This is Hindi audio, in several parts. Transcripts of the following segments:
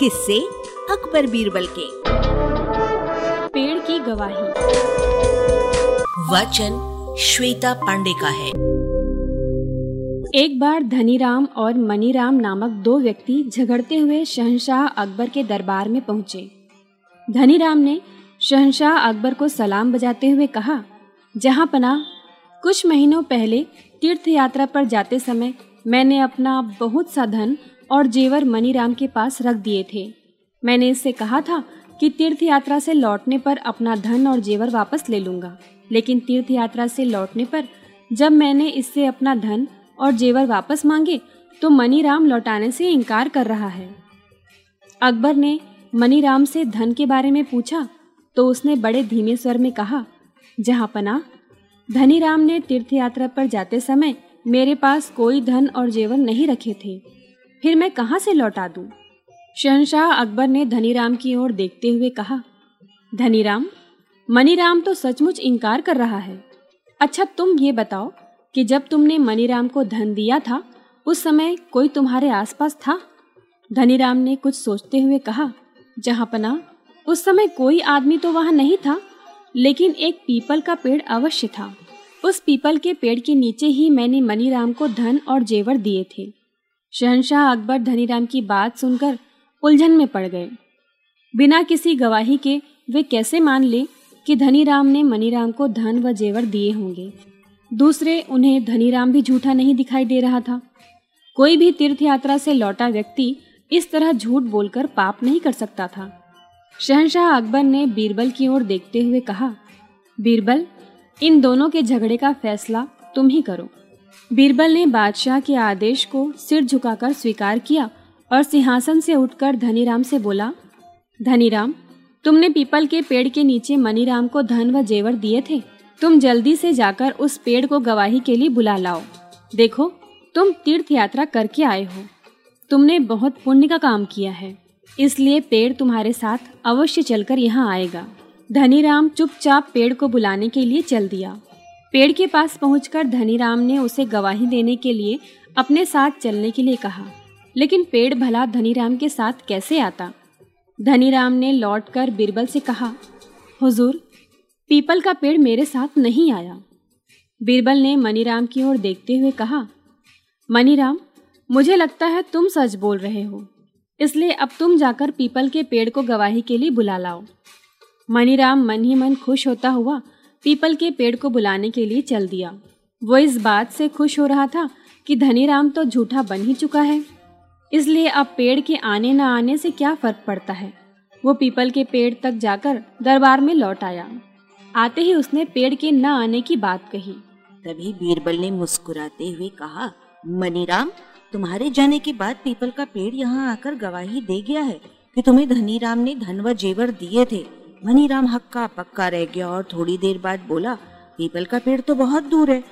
किससे अकबर बीरबल के। पेड़ की गवाही। वचन श्वेता पांडे का है। एक बार धनीराम और मनीराम नामक दो व्यक्ति झगड़ते हुए शहनशाह अकबर के दरबार में पहुँचे। धनीराम ने शहनशाह अकबर को सलाम बजाते हुए कहा जहाँ पना कुछ महीनों पहले तीर्थ यात्रा पर जाते समय मैंने अपना बहुत सा धन और जेवर मनीराम के पास रख दिए थे। मैंने इससे कहा था कि तीर्थ यात्रा से लौटने पर अपना धन और जेवर वापस ले लूँगा। लेकिन तीर्थ यात्रा से लौटने पर जब मैंने इससे अपना धन और जेवर वापस मांगे तो मनीराम लौटाने से इनकार कर रहा है। अकबर ने मनीराम से धन के बारे में पूछा तो उसने बड़े धीमे स्वर में कहा, जहाँ पना, धनीराम ने तीर्थ यात्रा पर जाते समय मेरे पास कोई धन और जेवर नहीं रखे थे। फिर मैं कहाँ से लौटा दूँ? शहनशाह अकबर ने धनीराम की ओर देखते हुए कहा, धनीराम, मनीराम तो सचमुच इनकार कर रहा है। अच्छा तुम ये बताओ कि जब तुमने मनीराम को धन दिया था, उस समय कोई तुम्हारे आसपास था? धनीराम ने कुछ सोचते हुए कहा जहाँ पना उस समय कोई आदमी तो वहाँ नहीं था, लेकिन एक पीपल का पेड़ अवश्य था। उस पीपल के पेड़ के नीचे ही मैंने मनीराम को धन और जेवर दिए थे। शहनशाह अकबर धनीराम की बात सुनकर उलझन में पड़ गए। बिना किसी गवाही के वे कैसे मान ले कि धनीराम ने मनीराम को धन व जेवर दिए होंगे? दूसरे, उन्हें धनीराम भी झूठा नहीं दिखाई दे रहा था। कोई भी तीर्थ यात्रा से लौटा व्यक्ति इस तरह झूठ बोलकर पाप नहीं कर सकता था। शहनशाह अकबर ने बीरबल की ओर देखते हुए कहा, बीरबल, इन दोनों के झगड़े का फैसला तुम ही करो। बीरबल ने बादशाह के आदेश को सिर झुकाकर स्वीकार किया और सिंहासन से उठकर धनीराम से बोला, धनीराम, तुमने पीपल के पेड़ के नीचे मनीराम को धन व जेवर दिए थे। तुम जल्दी से जाकर उस पेड़ को गवाही के लिए बुला लाओ। देखो, तुम तीर्थ यात्रा करके आए हो। तुमने बहुत पुण्य का काम किया है। इसलिए पेड़ तुम्हारे साथ अवश्य चलकर यहाँ आएगा। धनीराम चुपचाप पेड़ को बुलाने के लिए चल दिया। पेड़ के पास पहुंचकर धनीराम ने उसे गवाही देने के लिए अपने साथ चलने के लिए कहा, लेकिन पेड़ भला धनीराम के साथ कैसे आता? धनीराम ने लौटकर बीरबल से कहा, हुजूर, पीपल का पेड़ मेरे साथ नहीं आया। बीरबल ने मनीराम की ओर देखते हुए कहा, मनीराम, मुझे लगता है तुम सच बोल रहे हो। इसलिए अब तुम जाकर पीपल के पेड़ को गवाही के लिए बुला लाओ। मनीराम मन ही मन खुश होता हुआ पीपल के पेड़ को बुलाने के लिए चल दिया। वो इस बात से खुश हो रहा था कि धनीराम तो झूठा बन ही चुका है। इसलिए अब पेड़ के आने न आने से क्या फ़र्क पड़ता है? वो पीपल के पेड़ तक जाकर दरबार में लौट आया। आते ही उसने पेड़ के न आने की बात कही। तभी बीरबल ने मुस्कुराते हुए कहा, मनीराम, तुम्हारे जाने के बाद पीपल का पेड़ यहाँ आकर गवाही दे गया है कि तुम्हें धनीराम ने धन व जेवर दिए थे। मनीराम हक्का पक्का रह गया और थोड़ी देर बाद बोला, पीपल का पेड़ तो बहुत दूर है।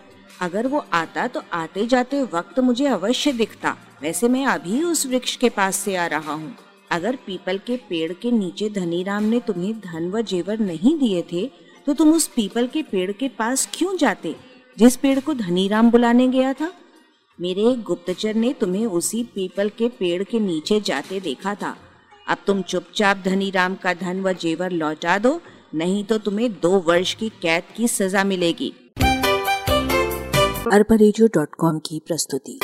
अगर वो आता तो आते जाते वक्त मुझे अवश्य दिखता। वैसे मैं अभी उस वृक्ष के पास से आ रहा हूँ। अगर पीपल के पेड़ के नीचे धनीराम ने तुम्हें धन व जेवर नहीं दिए थे तो तुम उस पीपल के पेड़ के पास क्यों जाते? जिस पेड़ को धनीराम बुलाने गया था। मेरे एक गुप्तचर ने तुम्हें उसी पीपल के पेड़ के नीचे जाते देखा था। अब तुम चुपचाप धनी राम का धन व जेवर लौटा दो, नहीं तो तुम्हें दो वर्ष की कैद की सजा मिलेगी। अरबा की प्रस्तुति।